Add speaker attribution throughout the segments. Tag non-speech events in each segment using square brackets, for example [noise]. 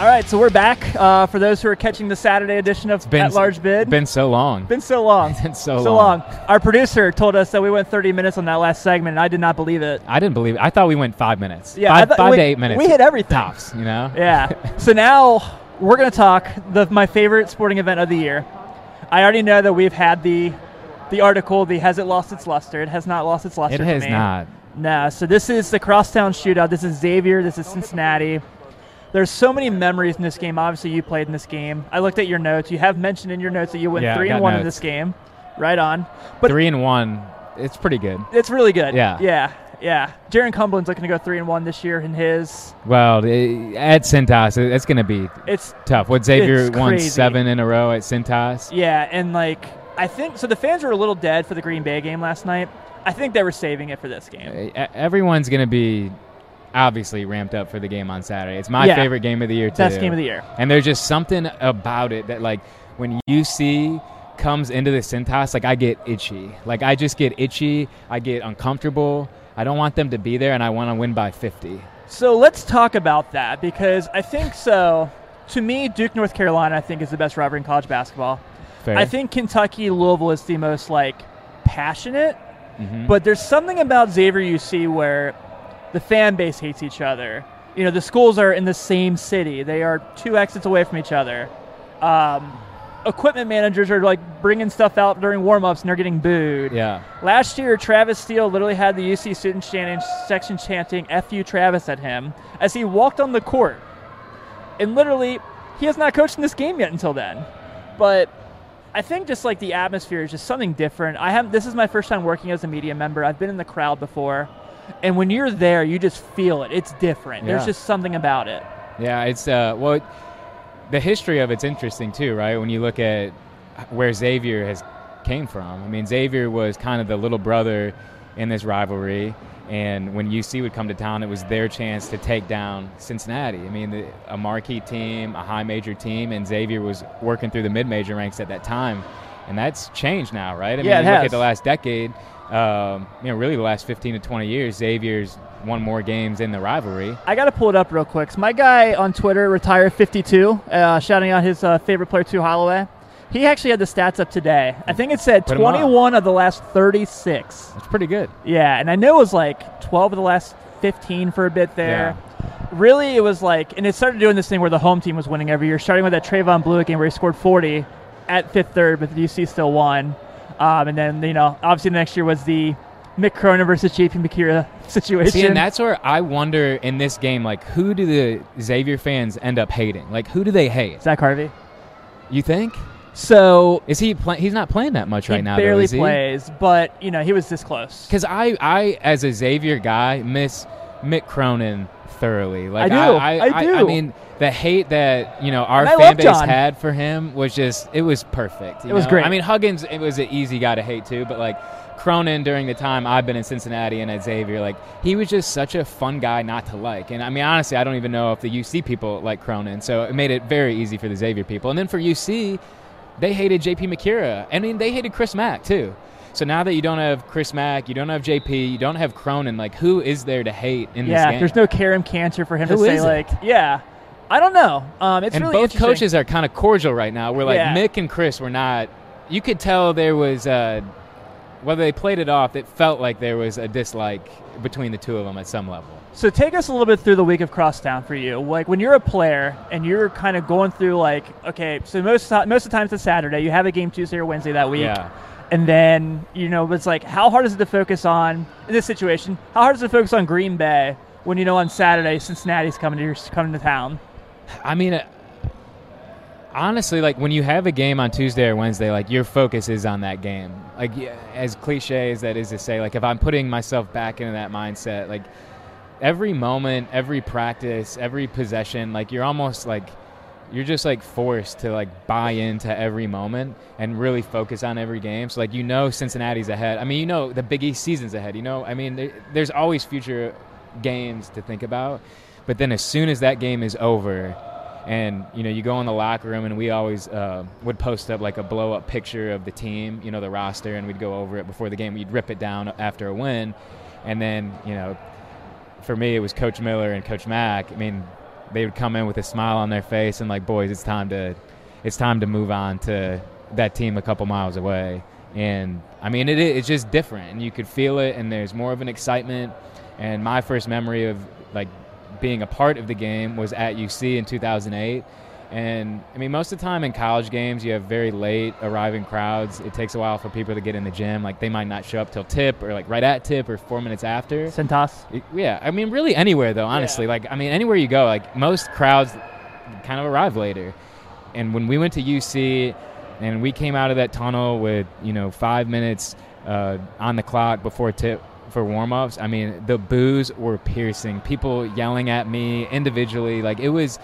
Speaker 1: All right, so we're back. Uh, for those who are catching the Saturday edition of At Large Bid,
Speaker 2: Been so long.
Speaker 1: been so long, [laughs]
Speaker 2: Been so long.
Speaker 1: so
Speaker 2: long.
Speaker 1: long. Our producer told us that we went 30 minutes on that last segment, and I did not believe it.
Speaker 2: I didn't believe it. I thought we went five minutes.
Speaker 1: Yeah, I
Speaker 2: five,
Speaker 1: thought
Speaker 2: five
Speaker 1: we-
Speaker 2: to eight minutes.
Speaker 1: we hit everything.
Speaker 2: Tops, you know?
Speaker 1: Yeah. [laughs] so now we're going to talk the my favorite sporting event of the year. I already know that we've had the the article, the has it lost its luster? It has not lost its luster.
Speaker 2: It has not.
Speaker 1: No, so this is the crosstown shootout. This is Xavier. This is Cincinnati. There's so many memories in this game. Obviously, you played in this game. I looked at your notes. You have mentioned in your notes that you went
Speaker 2: Yeah,
Speaker 1: three and
Speaker 2: got
Speaker 1: one in
Speaker 2: notes.
Speaker 1: this game. Right on. But
Speaker 2: Three and one. It's pretty good.
Speaker 1: it's really good.
Speaker 2: Yeah.
Speaker 1: Yeah. Yeah. Jarron Cumberland's looking to go three and one this year in his.
Speaker 2: Well, at Cintas, it- it's going to be
Speaker 1: It's
Speaker 2: tough. What Xavier
Speaker 1: It's
Speaker 2: won
Speaker 1: crazy.
Speaker 2: seven in a row at Cintas.
Speaker 1: yeah, and like I think so. The fans were a little dead for the Green Bay game last night. I think they were saving it for this game.
Speaker 2: Everyone's going to be obviously ramped up for the game on Saturday. It's my
Speaker 1: Yeah.
Speaker 2: favorite game of the year, too.
Speaker 1: Best game of the year.
Speaker 2: And there's just something about it that, like, when UC comes into the Cintas, like, I get itchy. Like, I just get itchy. I get uncomfortable. I don't want them to be there, and I want to win by 50.
Speaker 1: So let's talk about that because I think so. To me, Duke, North Carolina, I think is the best rivalry in college basketball.
Speaker 2: Fair.
Speaker 1: I think Kentucky, Louisville is the most like passionate,
Speaker 2: Mhm.
Speaker 1: but there's something about Xavier UC where the fan base hates each other. You know, the schools are in the same city; they are two exits away from each other. Um, equipment managers are like bringing stuff out during warm-ups and they're getting booed.
Speaker 2: Yeah.
Speaker 1: Last year, Travis Steele literally had the UC student chanting, section chanting "Fu Travis" at him as he walked on the court, and literally, he has not coached in this game yet until then. But I think just like the atmosphere is just something different. I have this is my first time working as a media member. I've been in the crowd before, and when you're there, you just feel it. It's different. There's just something about it.
Speaker 2: Yeah, it's uh well the history of it's interesting too, right? When you look at where Xavier has came from. I mean, Xavier was kind of the little brother in this rivalry, and when UC would come to town, it was their chance to take down Cincinnati. I mean, the, a marquee team, a high major team, and Xavier was working through the mid major ranks at that time, and that's changed now, right? I
Speaker 1: Yeah,
Speaker 2: mean,
Speaker 1: it
Speaker 2: you look
Speaker 1: has.
Speaker 2: at the last decade. Um, you know, really the last 15 to 20 years, Xavier's won more games in the rivalry.
Speaker 1: I got to pull it up real quick. So my guy on Twitter, Retire52, uh, shouting out his uh, favorite player, Tu Holloway. He actually had the stats up today. I think it said
Speaker 2: Put 'em on.
Speaker 1: 21 of the last 36.
Speaker 2: It's pretty good.
Speaker 1: Yeah, and I know it was like 12 of the last 15 for a bit there. Really, it was like, and it started doing this thing where the home team was winning every year, starting with that Trayvon Blewett game where he scored 40 at fifth third, but the UC still won. Um, and then, you know, obviously the next year was the Mick Cronin versus J.P. Macura [laughs] situation.
Speaker 2: See, and that's where I wonder in this game, like, who do the Xavier fans end up hating? Like, who do they hate?
Speaker 1: Zach Harvey.
Speaker 2: You think?
Speaker 1: So
Speaker 2: Is he? Play- he's not playing that much right now.
Speaker 1: barely
Speaker 2: though,
Speaker 1: plays, but, you know, he was this close.
Speaker 2: Because I, I, as a Xavier guy, miss Mick Cronin thoroughly. Like,
Speaker 1: I do.
Speaker 2: I,
Speaker 1: I
Speaker 2: I,
Speaker 1: do.
Speaker 2: mean, the hate that you know our fan base
Speaker 1: John.
Speaker 2: had for him was just it was perfect. you
Speaker 1: It was
Speaker 2: know?
Speaker 1: great.
Speaker 2: I mean, Huggins, it was an easy guy to hate too, but like. Cronin during the time I've been in Cincinnati and at Xavier, like he was just such a fun guy not to like. And I mean, honestly, I don't even know if the UC people like Cronin, so it made it very easy for the Xavier people. And then for UC, they hated J.P. Macura. I mean, they hated Chris Mack too. So now that you don't have Chris Mack, you don't have JP, you don't have Cronin, like who is there to hate in this
Speaker 1: Yeah,
Speaker 2: game?
Speaker 1: there's no Karam Cancer for him
Speaker 2: Who
Speaker 1: to say,
Speaker 2: it?
Speaker 1: like, yeah. I don't know. Um, it's
Speaker 2: and
Speaker 1: really
Speaker 2: both coaches are kind of cordial right now. We're like
Speaker 1: Yeah.
Speaker 2: Mick and Chris were not. You could tell there was uh, whether they played it off. It felt like there was a dislike between the two of them at some level.
Speaker 1: So take us a little bit through the week of crosstown for you. Like when you're a player and you're kind of going through like, okay, so most most of the times it's Saturday. You have a game Tuesday or Wednesday that week.
Speaker 2: Yeah.
Speaker 1: And then, you know, it's like how hard is it to focus on in this situation? How hard is it to focus on Green Bay when you know on Saturday Cincinnati's coming to your, coming to town?
Speaker 2: I mean, uh, honestly, like when you have a game on Tuesday or Wednesday, like your focus is on that game. Like as cliche as that is to say, like if I'm putting myself back into that mindset, like every moment, every practice, every possession, like you're almost like you're just like forced to like buy into every moment and really focus on every game. So like you know Cincinnati's ahead. I mean, you know the Big East season's ahead. You know, I mean, there, there's always future games to think about. But then as soon as that game is over, and you know you go in the locker room, and we always uh, would post up like a blow up picture of the team, you know, the roster, and we'd go over it before the game. We'd rip it down after a win, and then you know, for me it was Coach Miller and Coach Mack. I mean, they would come in with a smile on their face and like, boys, it's time to, it's time to move on to that team a couple miles away. And I mean, it, it's just different, and you could feel it, and there's more of an excitement. And my first memory of like being a part of the game was at UC in 2008. And I mean, most of the time in college games, you have very late arriving crowds. It takes a while for people to get in the gym. Like they might not show up till tip or like right at tip or four minutes after.
Speaker 1: Cintas.
Speaker 2: Yeah, I mean, really anywhere though. Honestly,
Speaker 1: Yeah.
Speaker 2: like I mean, anywhere you go, like most crowds kind of arrive later. And when we went to UC, and we came out of that tunnel with you know five minutes uh, on the clock before tip for warm-ups i mean the boos were piercing people yelling at me individually like it was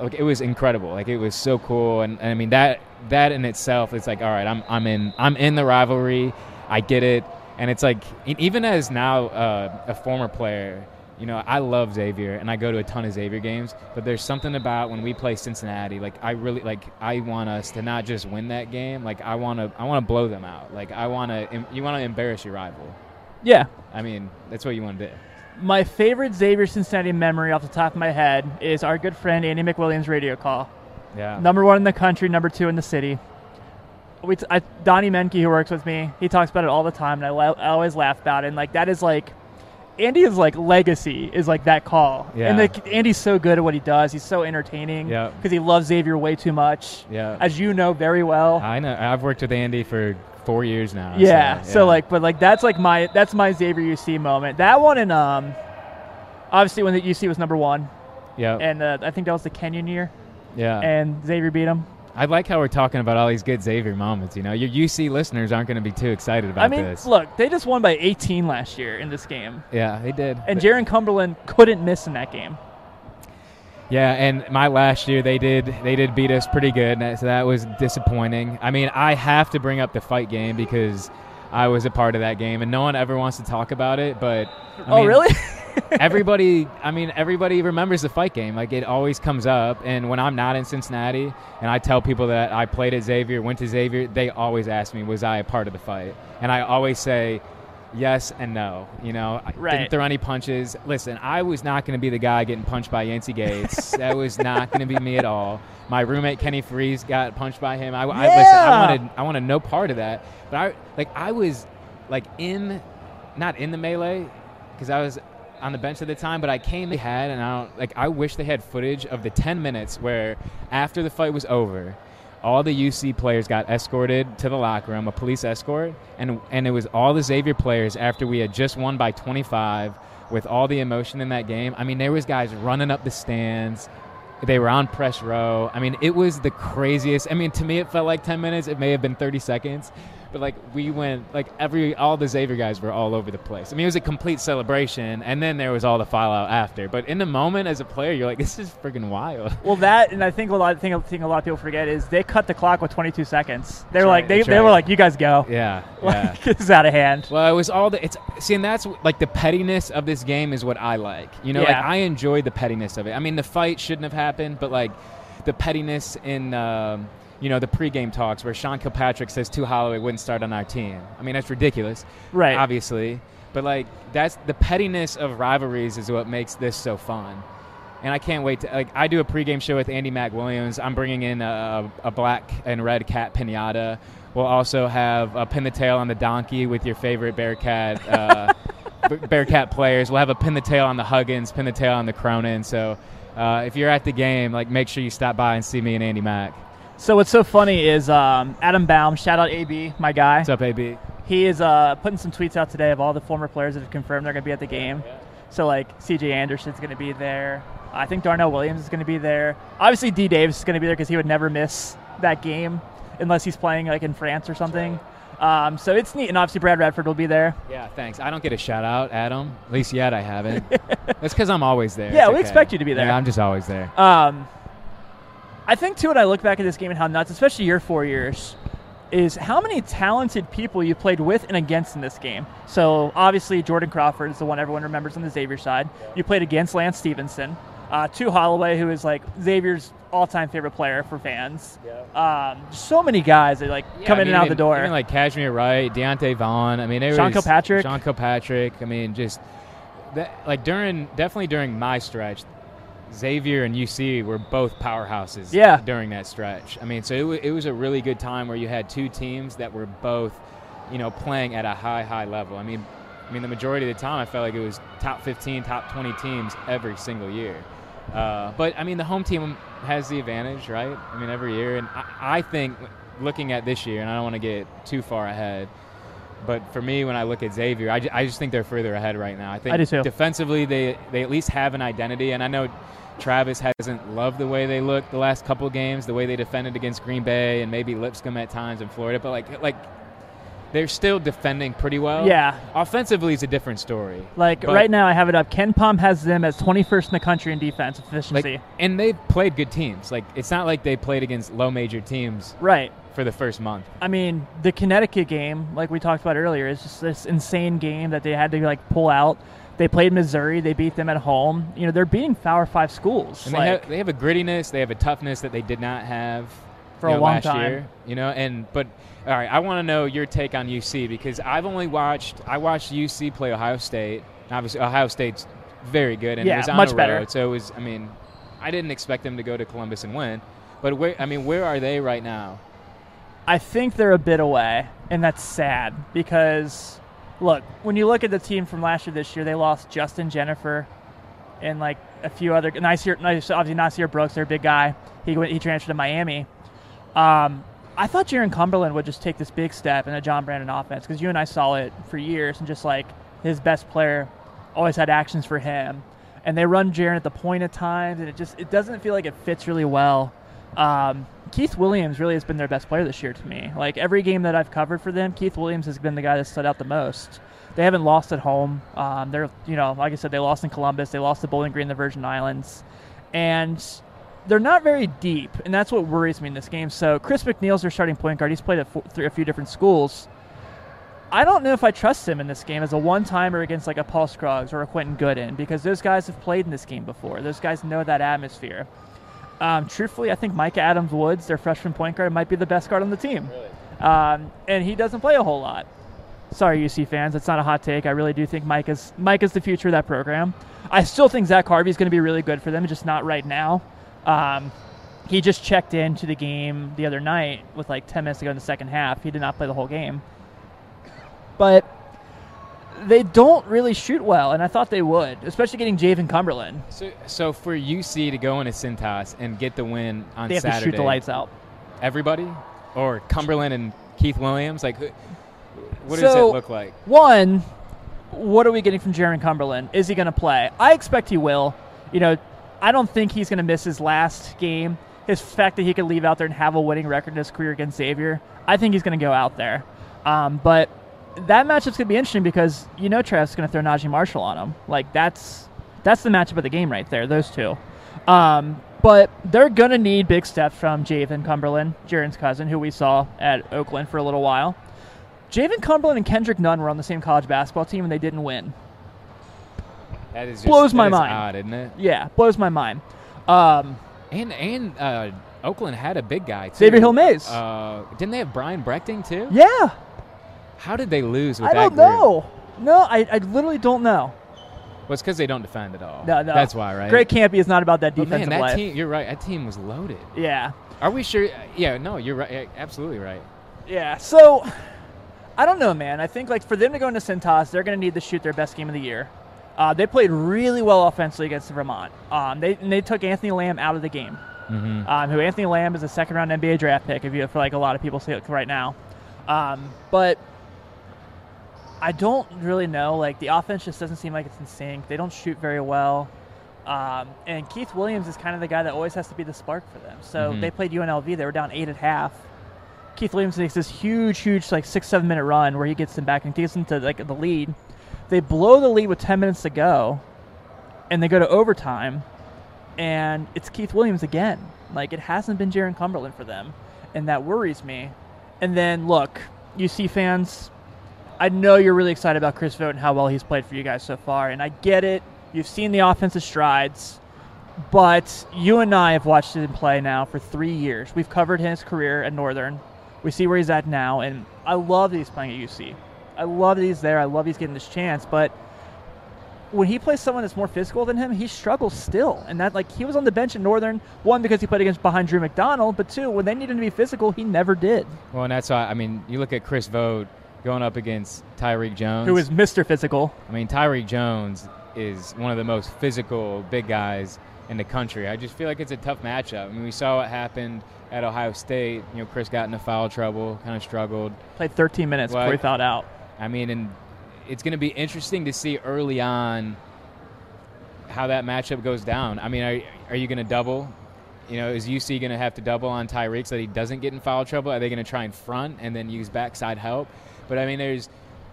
Speaker 2: like it was incredible. Like it was so cool. And, and i mean that that in itself it's like all right i'm i'm in i'm in the rivalry. I get it. And it's like even as now uh, a former player you know i love xavier and i go to a ton of xavier games but there's something about when we play cincinnati like i really like i want us to not just win that game. Like i want to i want to blow them out. Like i want to you want to embarrass your rival.
Speaker 1: Yeah.
Speaker 2: i mean that's what you want to do
Speaker 1: My favorite Xavier Cincinnati memory off the top of my head is our good friend Andy McWilliams' radio call.
Speaker 2: yeah
Speaker 1: Number one in the country, number two in the city. We t- I, Donnie Menke, who works with me, he talks about it all the time, and I, la- I always laugh about it. And like that is like, Andy is like legacy is like that call.
Speaker 2: Yeah.
Speaker 1: And like Andy's so good at what he does. He's so entertaining.
Speaker 2: Yeah.
Speaker 1: Because he loves Xavier way too much,
Speaker 2: yeah
Speaker 1: as you know very well.
Speaker 2: i know i've worked with andy for four years now
Speaker 1: yeah. So,
Speaker 2: yeah.
Speaker 1: like, but like that's like my that's my Xavier UC moment. That one and um, obviously when the UC was number one,
Speaker 2: yeah
Speaker 1: and uh, I think that was the Kenyon year,
Speaker 2: yeah
Speaker 1: and Xavier beat him.
Speaker 2: I like how we're talking about all these good Xavier moments. You know, your UC listeners aren't going to be too excited about
Speaker 1: I mean,
Speaker 2: this.
Speaker 1: look, they just won by 18 last year in this game.
Speaker 2: yeah, they did.
Speaker 1: And Jarron Cumberland couldn't miss in that game.
Speaker 2: Yeah, and my last year they did they did beat us pretty good, so that was disappointing. I mean, I have to bring up the fight game because I was a part of that game, and no one ever wants to talk about it. But I
Speaker 1: oh,
Speaker 2: mean,
Speaker 1: really? [laughs]
Speaker 2: everybody i mean everybody remembers the fight game like it always comes up and when i'm not in cincinnati and i tell people that i played at xavier went to xavier they always ask me was i a part of the fight and i always say yes and no you know? I
Speaker 1: Right.
Speaker 2: didn't throw any punches. Listen i was not going to be the guy getting punched by yancy gates [laughs] that was not going to be me at all. My roommate kenny frease got punched by him. I, I listen i wanted i wanted no part of that. But i like i was like in not in the melee because i was on the bench at the time, but I came they had and I don't like I wish they had footage of the 10 minutes where after the fight was over, all the UC players got escorted to the locker room, a police escort, and and it was all the Xavier players after we had just won by 25 with all the emotion in that game. I mean, there was guys running up the stands. They were on press row. I mean, it was the craziest. I mean, to me, it felt like 10 minutes. It may have been 30 seconds, but like we went, like every all the Xavier guys were all over the place. I mean, it was a complete celebration, and then there was all the fallout after. But in the moment, as a player, you're like, this is freaking wild. [laughs]
Speaker 1: well, that and I think a lot. I think a lot of people forget is they cut the clock with 22 seconds. They were
Speaker 2: That's
Speaker 1: like
Speaker 2: right,
Speaker 1: they, they were like you guys go.
Speaker 2: Yeah, [laughs] yeah.
Speaker 1: Like, this is out of hand.
Speaker 2: Well, it was all the it's see, and that's like the pettiness of this game is what I like. You know, like I enjoy the pettiness of it. I mean, the fight shouldn't have happened, but like the pettiness in um, you know the pregame talks where Sean Kilpatrick says Tu Holloway wouldn't start on our team. I mean, that's ridiculous,
Speaker 1: Right.
Speaker 2: Obviously, but like that's the pettiness of rivalries is what makes this so fun. And I can't wait to like. I do a pregame show with Andy Mac Williams. I'm bringing in a, a black and red cat pinata. We'll also have a pin the tail on the donkey with your favorite Bearcat uh, [laughs] Bearcat players. We'll have a pin the tail on the Huggins, pin the tail on the Cronin. So uh, if you're at the game, like make sure you stop by and see me and Andy Mack.
Speaker 1: So what's so funny is um, Adam Baum, shout out AB, my guy.
Speaker 2: What's up, AB?
Speaker 1: He is uh, putting some tweets out today of all the former players that have confirmed they're going to be at the game. So like C.J. Anderson's going to be there. I think Darnell Williams is going to be there. Obviously D. Davis is going to be there because he would never miss that game unless he's playing like in France or something. Um, so it's neat, and obviously Brad Redford will be there.
Speaker 2: Yeah, thanks. I don't get a shout out, Adam. At least yet I haven't. [laughs] That's because I'm always there.
Speaker 1: Yeah,
Speaker 2: It's
Speaker 1: we
Speaker 2: okay.
Speaker 1: expect you to be there.
Speaker 2: Yeah, I'm just always there.
Speaker 1: Um, I think too, when I look back at this game and how nuts, especially your four years, is how many talented people you played with and against in this game. So obviously Jordan Crawford is the one everyone remembers on the Xavier side. You played against Lance Stephenson, uh, Tu Holloway, who is like Xavier's all-time favorite player for fans. Um, so many guys that like
Speaker 2: Yeah,
Speaker 1: come
Speaker 2: I
Speaker 1: in and out
Speaker 2: even-
Speaker 1: the door.
Speaker 2: Even like Cashmere Wright, Deonta Vaughn. I mean, it
Speaker 1: Sean
Speaker 2: was
Speaker 1: Kilpatrick.
Speaker 2: Sean Kilpatrick. I mean, just that like during definitely during my stretch, Xavier and UC were both powerhouses
Speaker 1: Yeah.
Speaker 2: during that stretch. I mean, so it, wa it was a really good time where you had two teams that were both, you know, playing at a high, high level. I mean, I mean, the majority of the time, I felt like it was top 15, top 20 teams every single year. Uh, but I mean, the home team has the advantage, right? I mean, every year, and I, I think looking at this year, and I don't want to get too far ahead. But for me, when I look at Xavier, I, ju- I just think they're further ahead right now. I think
Speaker 1: I do too.
Speaker 2: defensively, they they at least have an identity, and I know Travis hasn't loved the way they looked the last couple games, the way they defended against Green Bay and maybe Lipscomb at times in Florida, but like like they're still defending pretty well.
Speaker 1: Yeah.
Speaker 2: Offensively is a different story.
Speaker 1: Like
Speaker 2: But-
Speaker 1: right now, I have it up. KenPom has them as 21st in the country in defense efficiency.
Speaker 2: Like, and they've played good teams. Like it's not like they played against low major teams
Speaker 1: right.
Speaker 2: for the first month.
Speaker 1: I mean, the Connecticut game, like we talked about earlier, is just this insane game that they had to like pull out. They played Missouri. They beat them at home. You know, they're beating Power Five schools.
Speaker 2: And
Speaker 1: like,
Speaker 2: they have they have a grittiness, they have a toughness that they did not have
Speaker 1: For
Speaker 2: you
Speaker 1: a long
Speaker 2: last
Speaker 1: time.
Speaker 2: year. You know, and but all right, I want to know your take on UC because I've only watched I watched UC play Ohio State. Obviously, Ohio State's very good, and
Speaker 1: Yeah,
Speaker 2: it was on
Speaker 1: much
Speaker 2: the
Speaker 1: better.
Speaker 2: road, so it was. I mean, I didn't expect them to go to Columbus and win, but where I mean, where are they right now?
Speaker 1: I think they're a bit away, and that's sad because, look, when you look at the team from last year, this year, they lost Justin Jenifer and like a few other Nasir, nice, obviously Nysier Brooks, their big guy. He went, he transferred to Miami. Um, I thought Jarron Cumberland would just take this big step in a John Brannen offense because you and I saw it for years, and just like his best player always had actions for him, and they run Jarron at the point at times, and it just it doesn't feel like it fits really well. Um, Keith Williams really has been their best player this year to me. Like every game that I've covered for them, Keith Williams has been the guy that stood out the most. They haven't lost at home. Um, they're you know like I said, they lost in Columbus, they lost to Bowling Green, the Virgin Islands, and they're not very deep, and that's what worries me in this game. So Chris McNeal's their starting point guard. He's played at fo- through a few different schools. I don't know if I trust him in this game as a one-timer against like a Paul Scruggs or a Quentin Goodin because those guys have played in this game before. Those guys know that atmosphere. Um, truthfully, I think Mika Adams-Woods, their freshman point guard, might be the best guard on the team, um, and he doesn't play a whole lot. Sorry, UC fans, it's not a hot take. I really do think Mike is Mike is the future of that program. I still think Zach Harvey's going to be really good for them, just not right now. Um, he just checked into the game the other night with like 10 minutes to go in the second half. He did not play the whole game. But they don't really shoot well, and I thought they would, especially getting Jaevin Cumberland.
Speaker 2: So, so for UC to go into Cintas and get the win on
Speaker 1: They have
Speaker 2: Saturday,
Speaker 1: to shoot the lights out.
Speaker 2: everybody, or Cumberland and Keith Williams, like, what does
Speaker 1: So-
Speaker 2: it look like?
Speaker 1: One, what are we getting from Jarron Cumberland? Is he going to play? I expect he will. You know, I don't think he's going to miss his last game. His fact that he could leave out there and have a winning record in his career against Xavier, I think he's going to go out there. Um, but that matchup's going to be interesting because you know Travis is going to throw Naji Marshall on him. Like that's that's the matchup of the game right there. Those two. Um, but they're going to need big steps from Jaevin Cumberland, Jarron's cousin, who we saw at Oakland for a little while. Jaevin Cumberland and Kendrick Nunn were on the same college basketball team and they didn't win.
Speaker 2: That is just,
Speaker 1: blows my mind.
Speaker 2: Odd, isn't it?
Speaker 1: Yeah, blows my mind. Um,
Speaker 2: And and uh, Oakland had a big guy too.
Speaker 1: Xavier Hill-Mais.
Speaker 2: Uh, didn't they have Brian Brechting too?
Speaker 1: yeah,
Speaker 2: How did they lose with
Speaker 1: I
Speaker 2: that
Speaker 1: don't
Speaker 2: group?
Speaker 1: know. No, I, I literally don't know.
Speaker 2: Well, it's because they don't defend at all.
Speaker 1: No, no.
Speaker 2: That's why, right?
Speaker 1: Greg Kampe is not about that
Speaker 2: But
Speaker 1: defensive
Speaker 2: man, that
Speaker 1: life.
Speaker 2: team. You're right. That team was loaded.
Speaker 1: Yeah,
Speaker 2: Are we sure? Yeah. No, you're right. Absolutely right.
Speaker 1: yeah. So I don't know, man. I think like for them to go into Cintas, they're going to need to shoot their best game of the year. Uh, they played really well offensively against Vermont. Um, they and they took Anthony Lamb out of the game.
Speaker 2: Mm-hmm.
Speaker 1: um, who Anthony Lamb is a second round NBA draft pick, if you for like a lot of people say it right now. Um, but I don't really know. Like the offense just doesn't seem like it's in sync. They don't shoot very well. Um, and Keith Williams is kind of the guy that always has to be the spark for them. So
Speaker 2: Mhm.
Speaker 1: they played UNLV. They were down eight at half. Keith Williams makes this huge, huge like six, seven minute run where he gets them back and gets them to like the lead. They blow the lead with ten minutes to go, and they go to overtime and it's Keith Williams again. Like it hasn't been Jarron Cumberland for them, and that worries me. And then look, UC fans, I know you're really excited about Chris Vogt and how well he's played for you guys so far, and I get it. You've seen the offensive strides, but you and I have watched him play now for three years. We've covered his career at Northern. We see where he's at now, and I love that he's playing at UC. I love that he's there. I love he's getting this chance, but when he plays someone that's more physical than him, he struggles still. And that like he was on the bench at Northern, one because he played against behind Drew McDonald, but two, when they needed him to be physical, he never did.
Speaker 2: Well, and that's why I mean, you look at Chris Vogt going up against Tyrique Jones,
Speaker 1: Who is Mr. Physical.
Speaker 2: I mean, Tyrique Jones is one of the most physical big guys in the country. I just feel like it's a tough matchup. I mean, we saw what happened at Ohio State. You know, Chris got into foul trouble, kind of struggled.
Speaker 1: Played 13 minutes
Speaker 2: What?
Speaker 1: before he fouled out.
Speaker 2: I mean, and it's going to be interesting to see early on how that matchup goes down. I mean, are, are you going to double? You know, is UC going to have to double on Tyrique so that he doesn't get in foul trouble? Are they going to try and front and then use backside help? But I mean, there's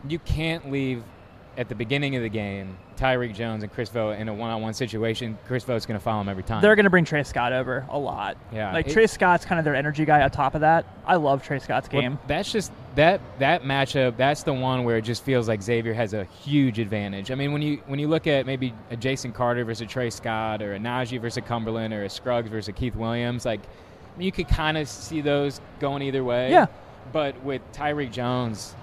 Speaker 2: you can't leave at the beginning of the game Tyrique Jones and Chris Vogt in a one-on-one situation. Chris Vogt's going to follow him every time.
Speaker 1: They're going to bring Trey Scott over a lot.
Speaker 2: Yeah,
Speaker 1: Like
Speaker 2: it-
Speaker 1: Trey Scott's kind of their energy guy on top of that. I love Trey Scott's
Speaker 2: Well,
Speaker 1: game.
Speaker 2: that's just that that matchup. That's the one where it just feels like Xavier has a huge advantage. I mean, when you when you look at maybe a Jason Carter versus Trey Scott, or a Naji versus Cumberland, or a Scruggs versus Keith Williams, like you could kind of see those going either way.
Speaker 1: Yeah.
Speaker 2: But with Tyrique Jones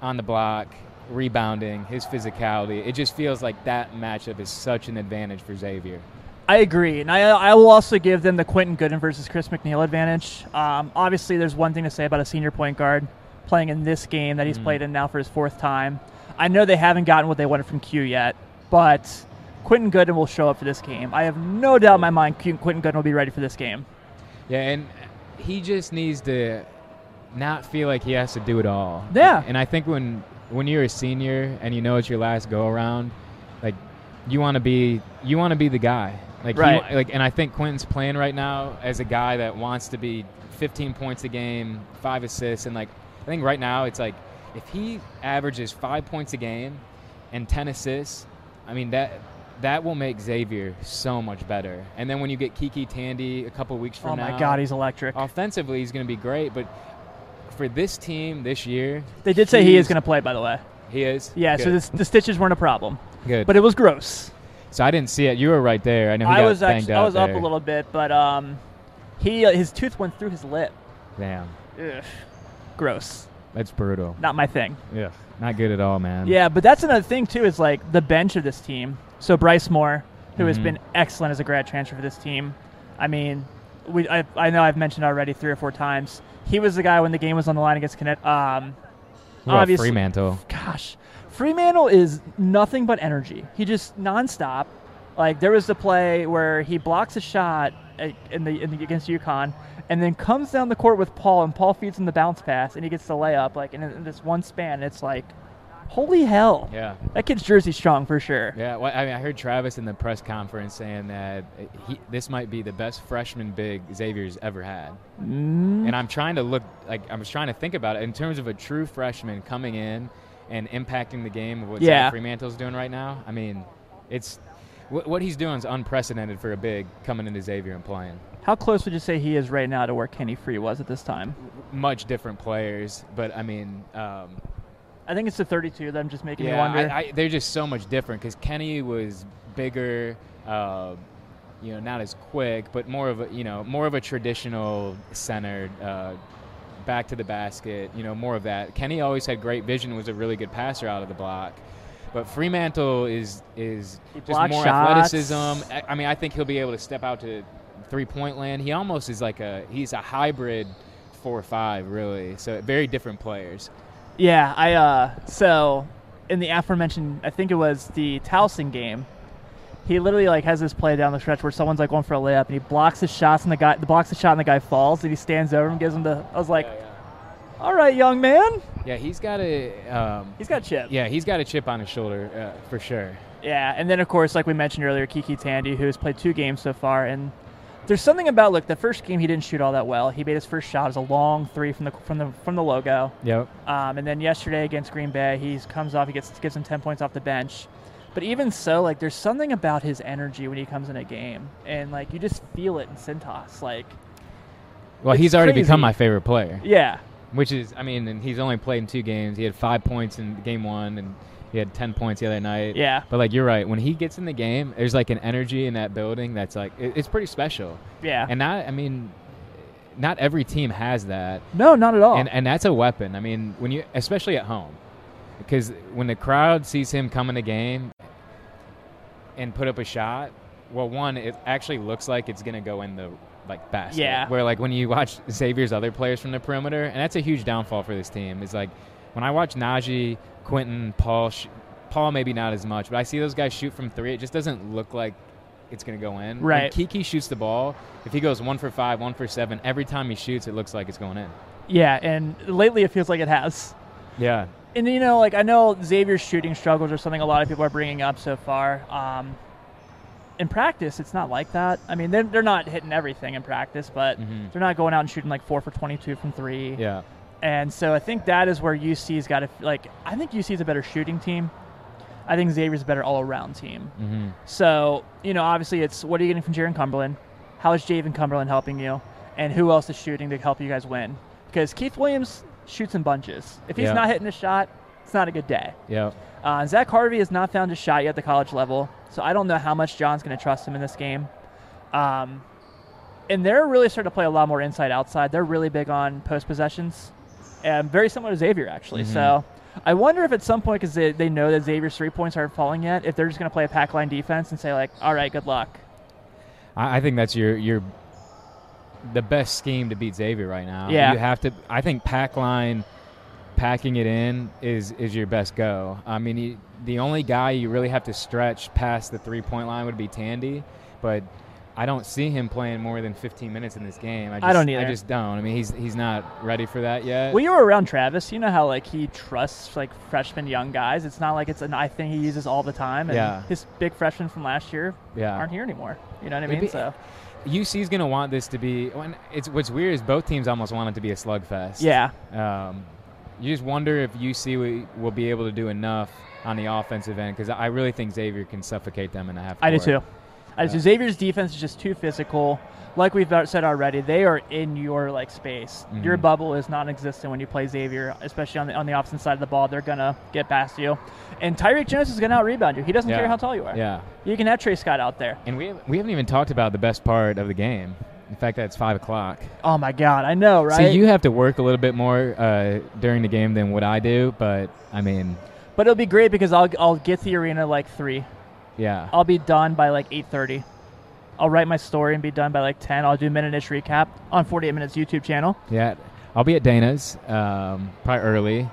Speaker 2: on the block, rebounding, his physicality, it just feels like that matchup is such an advantage for Xavier.
Speaker 1: I agree, and I, I will also give them the Quentin Goodin versus Chris McNeal advantage. Um, obviously, there's one thing to say about a senior point guard playing in this game that he's
Speaker 2: Mhm.
Speaker 1: played in now for his fourth time. I know they haven't gotten what they wanted from Q yet, but Quentin Goodin will show up for this game. I have no doubt in my mind Quentin Goodin will be ready for this game.
Speaker 2: Yeah, and he just needs to not feel like he has to do it all.
Speaker 1: Yeah.
Speaker 2: And I think when when you're a senior and you know it's your last go around, like you want to be you want to be the guy. Like
Speaker 1: Right.
Speaker 2: wa- like and I think Quentin's playing right now as a guy that wants to be 15 points a game, 5 assists and like think right now it's like if he averages 5 points a game and 10 assists, I mean that that will make Xavier so much better. And then when you get KyKy Tandy a couple weeks from
Speaker 1: Oh
Speaker 2: now,
Speaker 1: my God, he's electric.
Speaker 2: offensively he's going to be great, but for this team this year,
Speaker 1: They did say he is going to play, by the way.
Speaker 2: he is.
Speaker 1: Yeah, so this, the stitches weren't a problem,
Speaker 2: good.
Speaker 1: but it was gross.
Speaker 2: so I didn't see it. You were right there. I know he
Speaker 1: I
Speaker 2: got
Speaker 1: was actually I was up
Speaker 2: there.
Speaker 1: a little bit, but um, he uh, his tooth went through his lip.
Speaker 2: Damn,
Speaker 1: Ugh. Gross.
Speaker 2: that's brutal.
Speaker 1: Not my thing.
Speaker 2: Yeah, not good at all, man.
Speaker 1: Yeah, but that's another thing too. Is like the bench of this team. So Bryce Moore, who has
Speaker 2: Mhm.
Speaker 1: been excellent as a grad transfer for this team. I mean, we I, I know I've mentioned already three or four times. He was the guy when the game was on the line against Connect. Um,
Speaker 2: about
Speaker 1: obviously-
Speaker 2: Freemantle.
Speaker 1: gosh, Freemantle is nothing but energy. He just nonstop. Like there was the play where he blocks a shot uh, in the, in the against UConn, and then comes down the court with Paul, and Paul feeds him the bounce pass, and he gets the layup. Like in, in this one span, it's like, holy hell!
Speaker 2: Yeah,
Speaker 1: That kid's jersey strong for sure.
Speaker 2: yeah. Well, I mean, I heard Travis in the press conference saying that he, this might be the best freshman big Xavier's ever had.
Speaker 1: Mm,
Speaker 2: And I'm trying to look like I was trying to think about it in terms of a true freshman coming in and impacting the game of what
Speaker 1: Yeah.
Speaker 2: Zach Freemantle's doing right now. I mean, it's what, what he's doing is unprecedented for a big coming into Xavier and playing.
Speaker 1: how close would you say he is right now to where Kenny Frease was at this time?
Speaker 2: Much different players, but I mean, um,
Speaker 1: I think it's the 32 that I'm just making me
Speaker 2: yeah,
Speaker 1: wonder.
Speaker 2: I, I, they're just so much different because Kenny was bigger. Uh, you know, not as quick, but more of a you know more of a traditional center, uh, back to the basket. You know, more of that. Kenny always had great vision, was a really good passer out of the block. But Freemantle is is just
Speaker 1: blocks
Speaker 2: more
Speaker 1: shots.
Speaker 2: athleticism. I, I mean, I think he'll be able to step out to three point land. He almost is like a he's a hybrid four or five, really. So very different players.
Speaker 1: Yeah, I uh so in the aforementioned I think it was the Towson game, he literally like has this play down the stretch where someone's like going for a layup and he blocks his shots and the guy the blocks the shot and the guy falls and he stands over him and gives him the I was like, All right, young man.
Speaker 2: Yeah, he's got a um,
Speaker 1: He's got chip.
Speaker 2: yeah, he's got a chip on his shoulder uh, for sure.
Speaker 1: Yeah, and then of course, like we mentioned earlier, KyKy Tandy, who has played two games so far, and there's something about look, the first game he didn't shoot all that well. He made his first shot as a long three from the from the from the logo.
Speaker 2: Yep.
Speaker 1: Um, and then yesterday against Green Bay, he comes off, he gets gives him ten points off the bench. But even so, like there's something about his energy when he comes in a game, and like you just feel it in Cintas. Like,
Speaker 2: Well, he's already
Speaker 1: crazy.
Speaker 2: become my favorite player,
Speaker 1: yeah,
Speaker 2: which is, I mean, and he's only played in two games. He had five points in game one, and he had ten points the other night.
Speaker 1: yeah,
Speaker 2: But like you're right, when he gets in the game, there's like an energy in that building that's like it, it's pretty special.
Speaker 1: yeah.
Speaker 2: And not, I mean, not every team has that,
Speaker 1: no, not at all.
Speaker 2: and and that's a weapon. I mean, when you, especially at home, because when the crowd sees him come in a game, and put up a shot, well, one, it actually looks like it's going to go in the like basket.
Speaker 1: Yeah.
Speaker 2: Where like when you watch Xavier's other players from the perimeter, and that's a huge downfall for this team. Is like when I watch Naji, Quentin, Paul, sh- Paul maybe not as much, but I see those guys shoot from three. It just doesn't look like it's going to go in. When
Speaker 1: Right.
Speaker 2: KyKy shoots the ball. If he goes one for five, one for seven, every time he shoots, it looks like it's going in.
Speaker 1: Yeah, and lately it feels like it has.
Speaker 2: Yeah.
Speaker 1: And you know, like I know Xavier's shooting struggles are something a lot of people are bringing up so far. Um, in practice, it's not like that. I mean, they're, they're not hitting everything in practice, but
Speaker 2: Mhm.
Speaker 1: they're not going out and shooting like four for 22 from three.
Speaker 2: Yeah.
Speaker 1: And so I think that is where UC's got to like. I think UC's a better shooting team. I think Xavier's a better all-around team.
Speaker 2: hmm
Speaker 1: So you know, obviously, it's what are you getting from Jarron Cumberland? How is Jaevin Cumberland helping you? And who else is shooting to help you guys win? Because Keith Williams shoots in bunches. If he's
Speaker 2: Yeah.
Speaker 1: not hitting a shot, it's not a good day.
Speaker 2: Yeah.
Speaker 1: Uh, Zach Harvey has not found a shot yet at the college level, so I don't know how much John's going to trust him in this game. Um, and they're really starting to play a lot more inside outside. They're really big on post possessions, and very similar to Xavier actually.
Speaker 2: Mhm.
Speaker 1: So I wonder if at some point, because they, they know that Xavier's three points aren't falling yet, if they're just going to play a pack line defense and say like, all right, good luck.
Speaker 2: I, I think that's your your the best scheme to beat Xavier right now.
Speaker 1: Yeah.
Speaker 2: you have to. I think pack line packing it in is is your best go. I mean, you, the only guy you really have to stretch past the three point line would be Tandy, but. I don't see him playing more than 15 minutes in this game. I, just,
Speaker 1: I don't either.
Speaker 2: I just don't. I mean, he's he's not ready for that yet.
Speaker 1: Well, you were around Travis. You know how like he trusts like freshman young guys. It's not like it's an I thing he uses all the time. And
Speaker 2: Yeah.
Speaker 1: his big freshmen from last year
Speaker 2: yeah.
Speaker 1: aren't here anymore. You know what I mean? So
Speaker 2: UC's going to want this to be. When it's what's weird is both teams almost want it to be a slugfest.
Speaker 1: yeah,
Speaker 2: Um, you just wonder if UC will, will be able to do enough on the offensive end because I really think Xavier can suffocate them in the half.
Speaker 1: I do too. I do. Xavier's defense is just too physical. Like we've said already, they are in your like space. Your
Speaker 2: Mhm.
Speaker 1: bubble is non-existent when you play Xavier, especially on the on the opposite side of the ball. They're gonna get past you, and Tyrique Jones is gonna out rebound you. He doesn't
Speaker 2: Yeah.
Speaker 1: care how tall you are.
Speaker 2: Yeah,
Speaker 1: You can have Trey Scott out there.
Speaker 2: and we have, we haven't even talked about the best part of the game. The fact that it's five o'clock.
Speaker 1: Oh my God, I know, right?
Speaker 2: See, you have to work a little bit more uh, during the game than what I do, but I mean,
Speaker 1: but it'll be great because I'll I'll get to the arena like three.
Speaker 2: yeah,
Speaker 1: I'll be done by like 8:30. I'll write my story and be done by like 10. I'll do minute-ish recap on 48 Minutes YouTube channel.
Speaker 2: yeah. I'll be at Dana's um, probably early,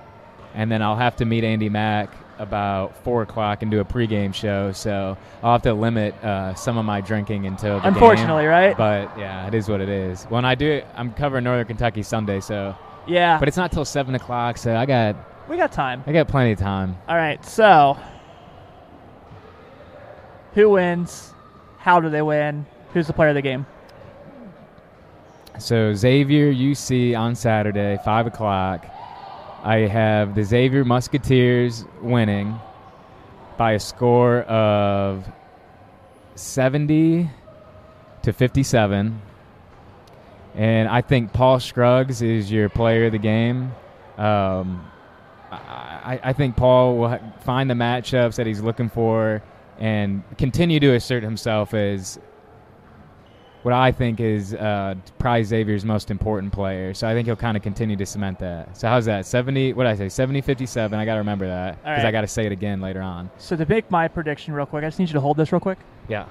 Speaker 2: and then I'll have to meet Andy Mack about four o'clock and do a pregame show. So I'll have to limit uh, some of my drinking until the game.
Speaker 1: Unfortunately, right?
Speaker 2: But yeah, it is what it is. When I do I'm covering Northern Kentucky Sunday, so
Speaker 1: yeah,
Speaker 2: but it's not till seven o'clock, so I got
Speaker 1: we got time.
Speaker 2: I got plenty of time.
Speaker 1: All right, so who wins? How do they win? Who's the player of the game?
Speaker 2: So Xavier UC on Saturday, five o'clock. I have the Xavier Musketeers winning by a score of seventy to fifty-seven. And I think Paul Scruggs is your player of the game. Um, I, I think Paul will find the matchups that he's looking for and continue to assert himself as what I think is uh, probably Xavier's most important player. So I think he'll kind of continue to cement that. So how's that? 70, what did I say? 70 57. I got to remember that because
Speaker 1: right.
Speaker 2: I got to say it again later on.
Speaker 1: So to make my prediction real quick, I just need you to hold this real quick.
Speaker 2: Yeah.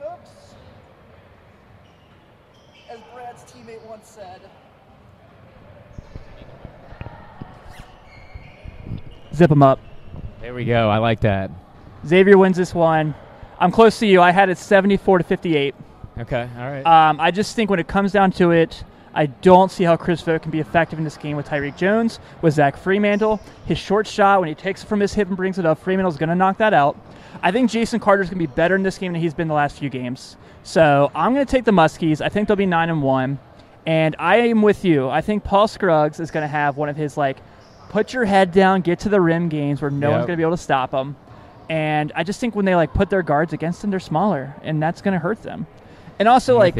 Speaker 1: Folks, as Brad's teammate once said, zip them up.
Speaker 2: There we go. I like that.
Speaker 1: Xavier wins this one. I'm close to you. I had it 74 to 58.
Speaker 2: Okay. All right.
Speaker 1: Um, I just think when it comes down to it, I don't see how Chris Vogt can be effective in this game with Tyrique Jones, with Zach Freemantle. His short shot, when he takes it from his hip and brings it up, Freemantle's going to knock that out. I think Jason Carter's going to be better in this game than he's been the last few games. So I'm going to take the Muskies. I think they'll be 9 and 1. And I am with you. I think Paul Scruggs is going to have one of his, like, put your head down, get to the rim games where no
Speaker 2: Yep.
Speaker 1: one's going to be able to stop them. And I just think when they, like, put their guards against them, they're smaller, and that's going to hurt them. And also, like.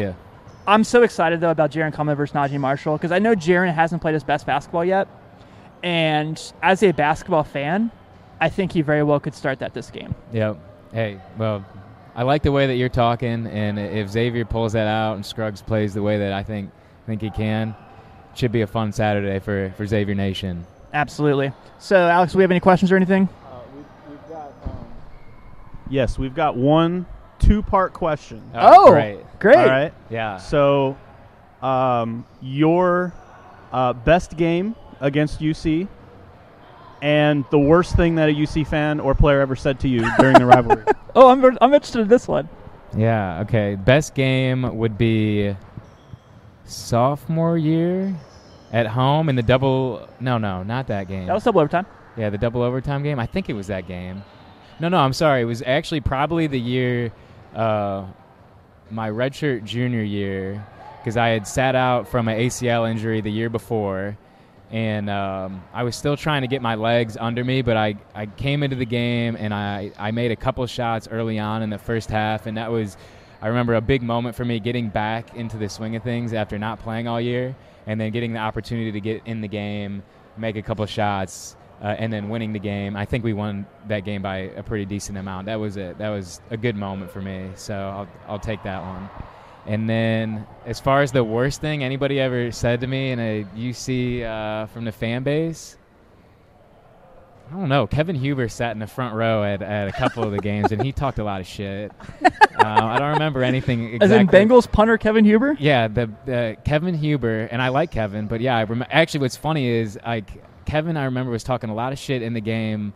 Speaker 1: I'm so excited though about Jarron Cumberland versus Naji Marshall because I know Jarron hasn't played his best basketball yet, and as a basketball fan, I think he very well could start that this game.
Speaker 2: Yep. Hey, well, I like the way that you're talking, and if Xavier pulls that out and Scruggs plays the way that I think think he can, it should be a fun Saturday for for Xavier Nation.
Speaker 1: Absolutely. So, Alex, do we have any questions or anything? We've got.
Speaker 3: Yes, we've got one two-part question.
Speaker 1: Oh,
Speaker 2: great.
Speaker 1: Great.
Speaker 3: All right.
Speaker 2: Yeah.
Speaker 3: So, um, your uh, best game against UC, and the worst thing that a UC fan or player ever said to you [laughs] during the rivalry.
Speaker 1: Oh, I'm, I'm interested in this one.
Speaker 2: Yeah. Okay. Best game would be sophomore year at home in the double. No, no, not that game.
Speaker 1: That was double overtime.
Speaker 2: Yeah, the double overtime game. I think it was that game. No, no, I'm sorry. It was actually probably the year, uh, my redshirt junior year, because I had sat out from an ACL injury the year before, and um, I was still trying to get my legs under me. But I, I came into the game and I, I made a couple shots early on in the first half, and that was, I remember a big moment for me getting back into the swing of things after not playing all year, and then getting the opportunity to get in the game, make a couple shots uh, and then winning the game. I think we won that game by a pretty decent amount. That was it. that was a good moment for me. So I'll I'll take that one. And then as far as the worst thing anybody ever said to me in a UC uh, from the fan base. I don't know. Kevin Huber sat in the front row at, at a couple of the games, and he talked a lot of shit. [laughs] Uh, I don't remember anything exactly.
Speaker 1: As in Bengals punter Kevin Huber?
Speaker 2: Yeah, the, the Kevin Huber, and I like Kevin, but yeah, I rem- actually, what's funny is like Kevin, I remember was talking a lot of shit in the game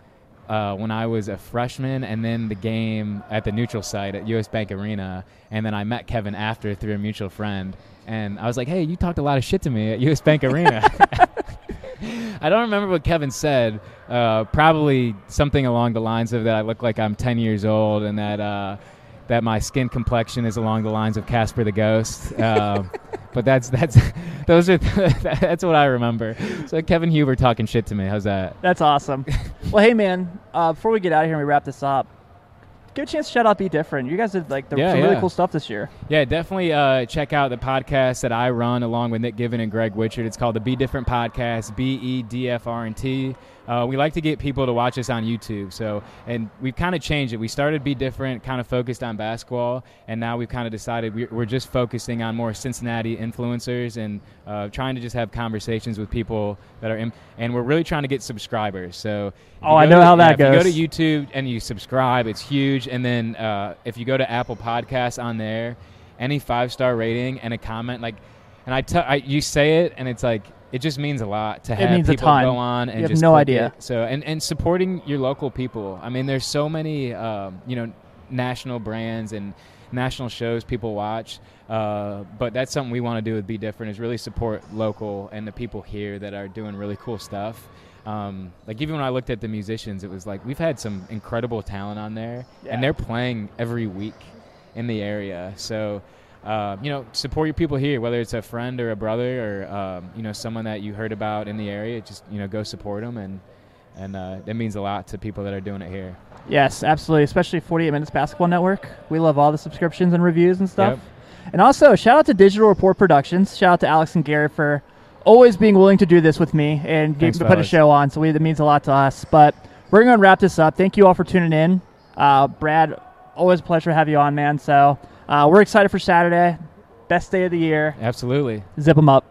Speaker 2: uh, when I was a freshman, and then the game at the neutral site at US Bank Arena, and then I met Kevin after through a mutual friend, and I was like, "Hey, you talked a lot of shit to me at US Bank Arena." [laughs] [laughs] I don't remember what Kevin said. Uh, probably something along the lines of that I look like I'm 10 years old, and that uh, that my skin complexion is along the lines of Casper the Ghost. Uh, [laughs] but that's that's [laughs] those are [laughs] that's what I remember. So Kevin Huber talking shit to me. How's that?
Speaker 1: That's awesome. well, hey man, uh, before we get out of here and we wrap this up, give a chance to shout out Be Different. You guys did like the,
Speaker 2: Yeah,
Speaker 1: some really cool stuff this year.
Speaker 2: Yeah, definitely uh, check out the podcast that I run along with Nick Given and Greg Witchard. It's called the Be Different Podcast, B E D F R N T. Uh, we like to get people to watch us on YouTube. So, and we've kind of changed it. We started Be Different, kind of focused on basketball, and now we've kind of decided we're, we're just focusing on more Cincinnati influencers and uh, trying to just have conversations with people that are, in, and we're really trying to get subscribers. So,
Speaker 1: Oh, I know
Speaker 2: to-
Speaker 1: how
Speaker 2: yeah,
Speaker 1: that
Speaker 2: if You go to YouTube and you subscribe, it's huge. And then uh, if you go to Apple Podcasts on there, any five star rating and a comment, like, and I tell you say it, and it's like it just means a lot to have people go on and
Speaker 1: You have
Speaker 2: just
Speaker 1: no idea.
Speaker 2: it. So and and supporting your local people. I mean, there's so many um, you know national brands and national shows people watch. Uh, but that's something we want to do with Be Different is really support local and the people here that are doing really cool stuff. Um, like even when I looked at the musicians, it was like we've had some incredible talent on there,
Speaker 1: Yeah.
Speaker 2: and they're playing every week in the area. So, uh, you know, support your people here, whether it's a friend or a brother or um, you know someone that you heard about in the area. Just you know, go support them, and and uh, that means a lot to people that are doing it here.
Speaker 1: Yes, absolutely. Especially 48 Minutes Basketball Network. We love all the subscriptions and reviews and stuff.
Speaker 2: Yep.
Speaker 1: And also, shout out to Digital Report Productions. Shout out to Alex and Gary for always being willing to do this with me and
Speaker 2: Thanks,
Speaker 1: to put a show on. So we, that means a lot to us. But we're going to wrap this up. Thank you all for tuning in. Uh, Brad, always a pleasure to have you on, man. So uh, we're excited for Saturday. Best day of the year.
Speaker 2: Absolutely.
Speaker 1: Zip them up.